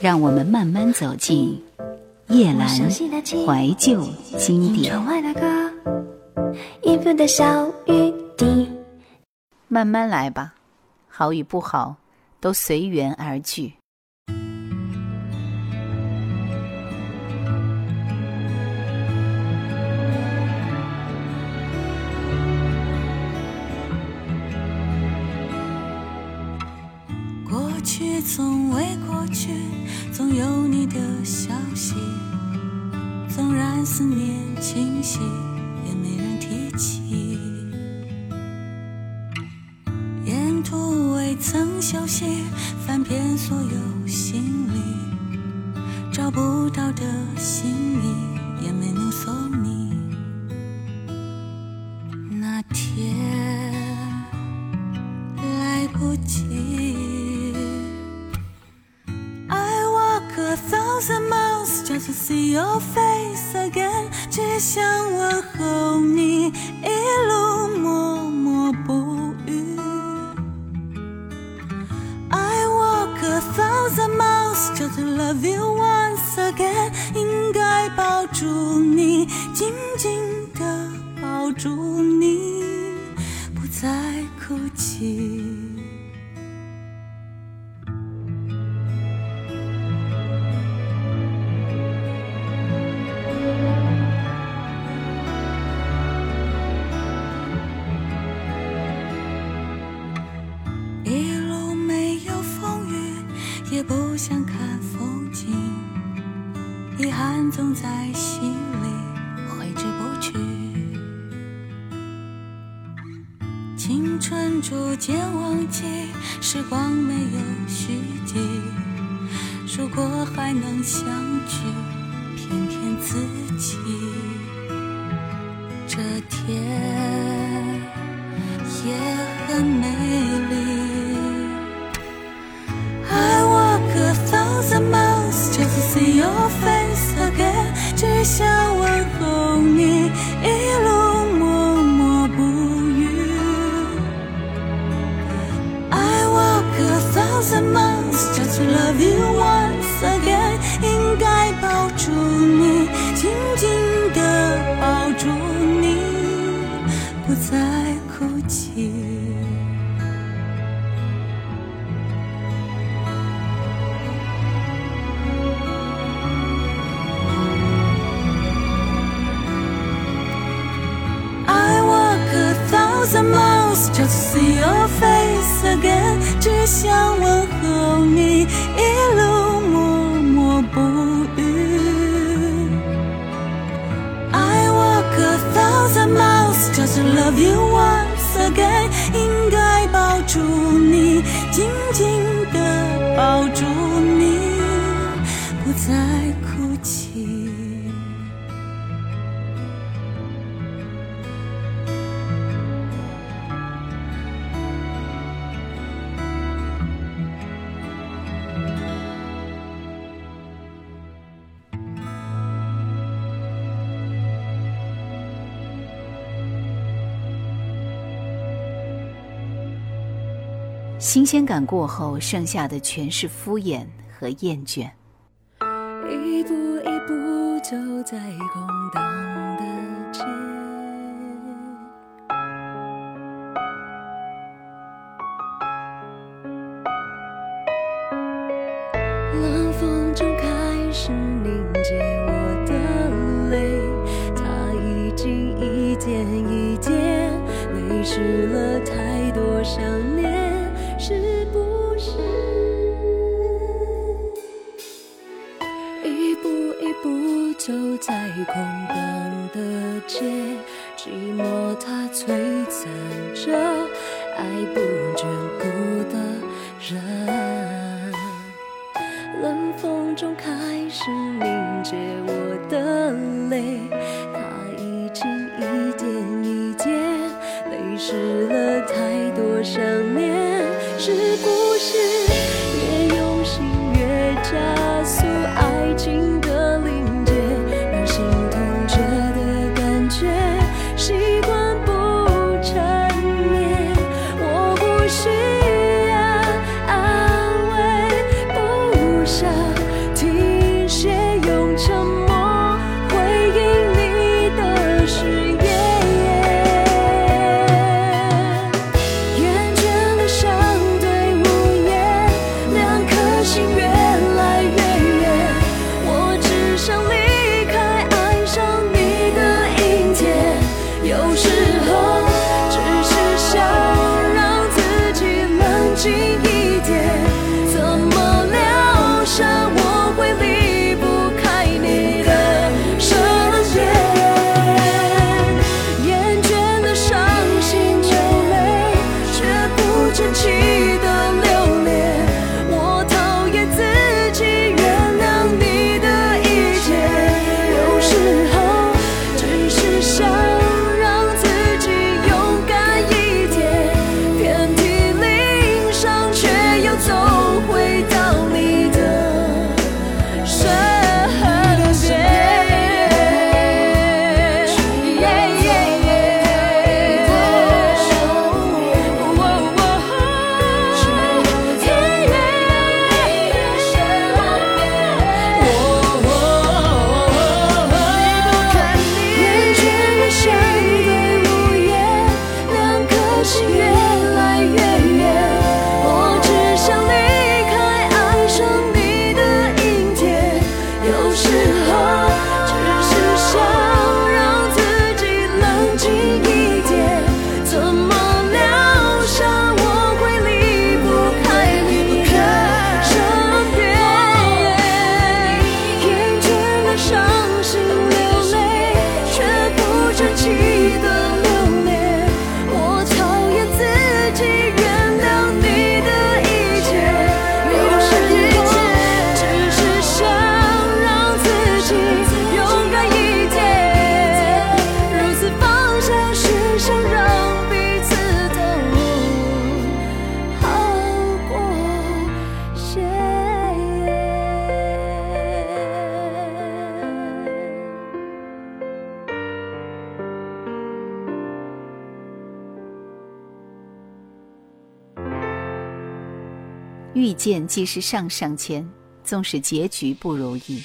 让我们慢慢走进夜阑怀旧经典。慢慢来吧，好与不好都随缘而聚。过去从未过去，总有你的消息。纵然思念清晰，也没人提起。沿途未曾休息，翻遍所有行李，找不到的心 to love you once again，应该抱住你，紧紧地抱住你，不再哭泣。青春逐渐忘记，时光没有续集。如果还能相聚，骗骗自己，这天也很美丽。I walk a thousand miles just to see your face. again，只想 just to love you once again，应该抱住你，紧紧地抱住你，不再哭泣。just to see you to love you once again，应该抱住你，紧紧地抱住你，不再新鲜感过后，剩下的全是敷衍和厌倦。一步一步走在空荡的街，冷风中开始凝结我的泪，它已经一点一点泪湿些，寂寞它摧残着爱不眷顾的人，冷风中开始凝结我的泪，它已经一点一点泪湿了太多想念。是见既是上上签，纵使结局不如意。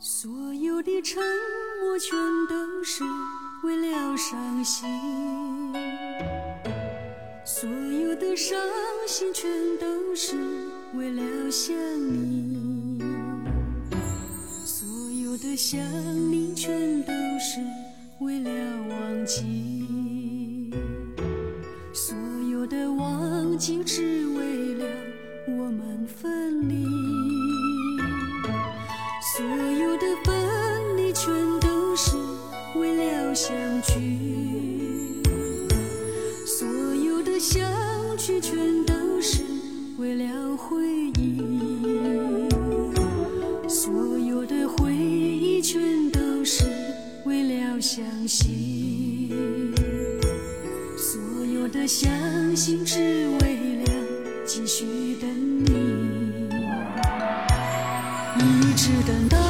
所有的沉默，全都是为了伤心。的伤心全都是为了想你，所有的想你全都是为了忘记，所有的忘记只。相信只为了继续等你。一直等到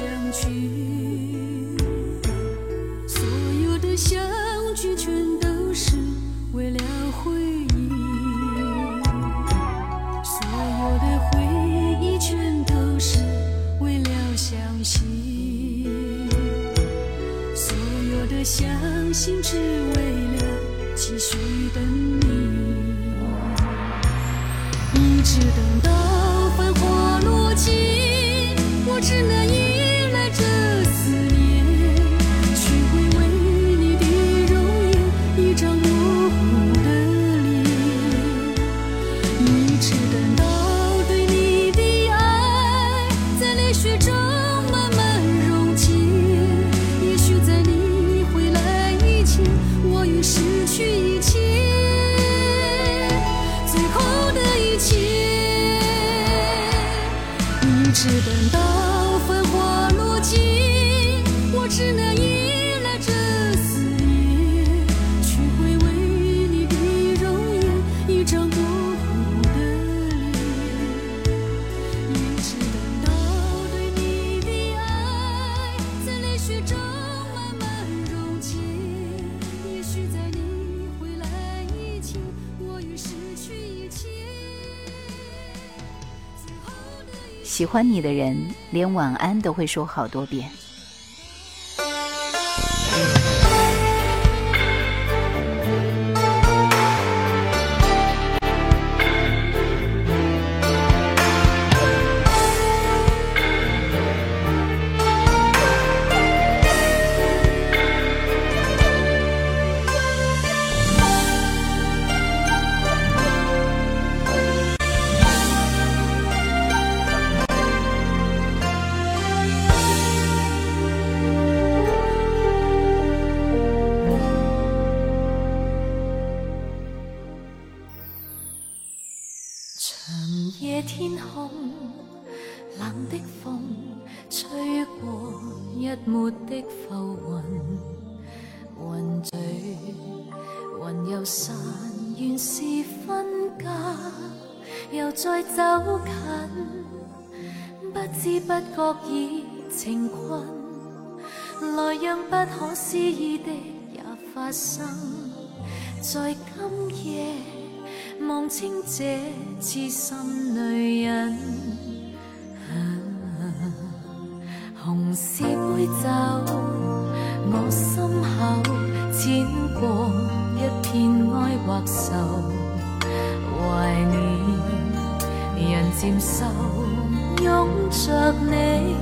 相聚。喜欢你的人连晚安都会说好多遍。再走近，不知不觉已情困，来让不可思议的也发生。在今夜望清这痴心女人，红是杯酒，我心口剪过一片哀或愁，怀念。渐瘦。拥着你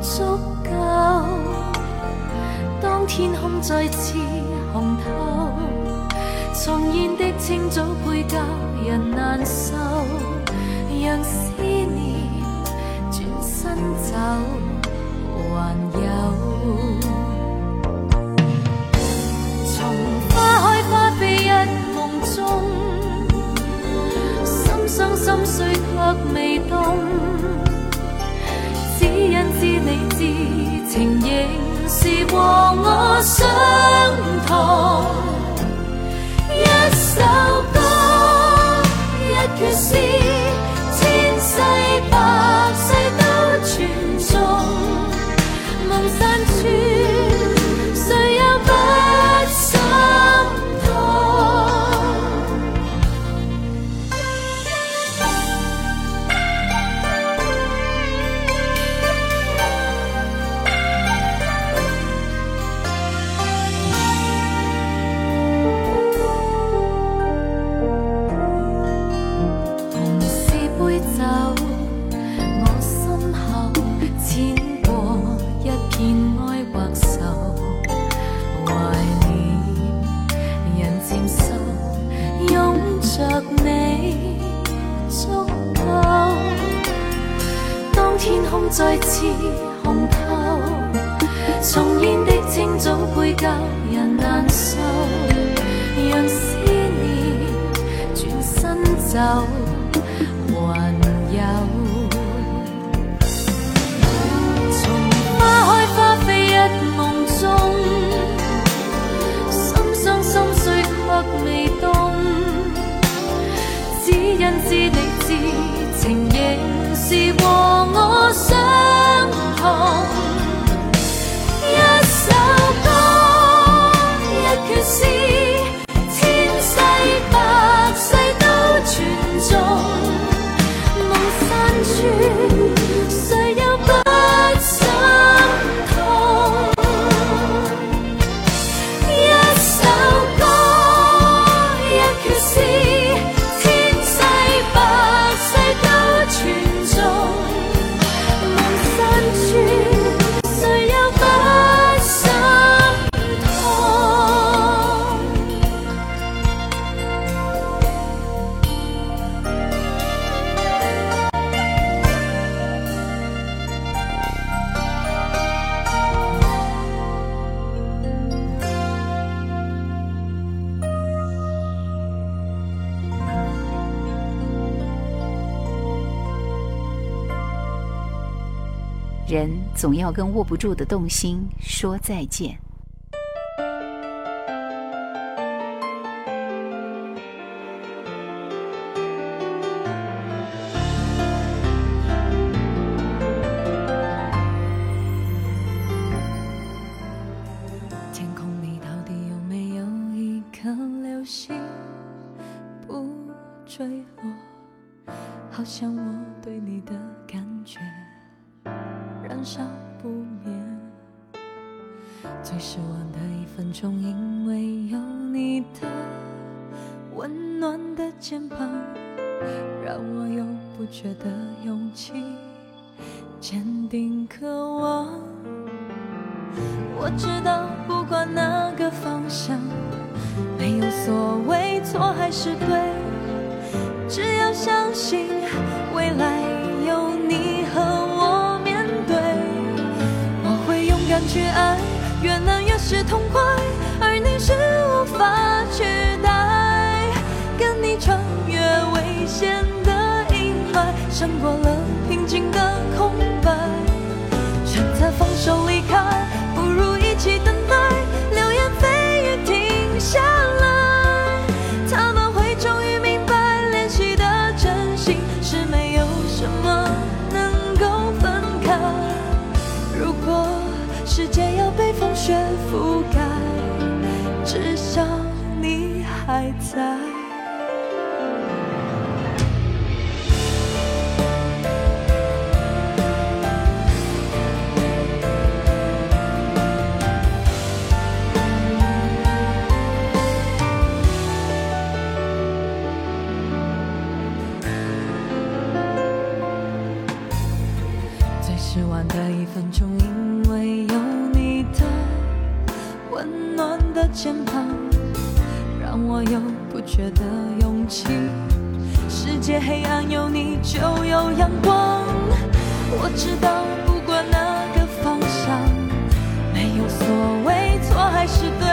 足够，当天空再次红透，重现的清早配教人难受，让思念转身走，还有心碎却未动，只因。知你知情仍是和我相同，一首着你足够，当天空再次红透，重烟的清早会教人难受，让思念转身走。仍是和我相同，人总要跟握不住的动心说再见。天空里到底有没有一颗流星不坠落？好像我对你的感觉燃烧不眠。最失望的一分钟，因为有你的温暖的肩膀，让我有不觉的勇气，坚定渴望。我知道，不管哪个方向，没有所谓错还是对，撑过了平静的空白，选择放手离开，不如一起等待。流言蜚语停下来，他们会终于明白，练习的真心是没有什么能够分开。如果世界要被风雪覆盖，至少你还在。夜黑暗有你就有阳光我知道不管哪个方向没有所谓错还是对。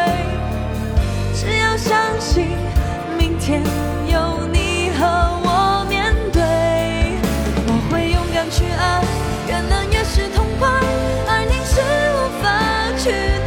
只要相信明天有你和我面对我会勇敢去爱越难越是痛快而你是无法去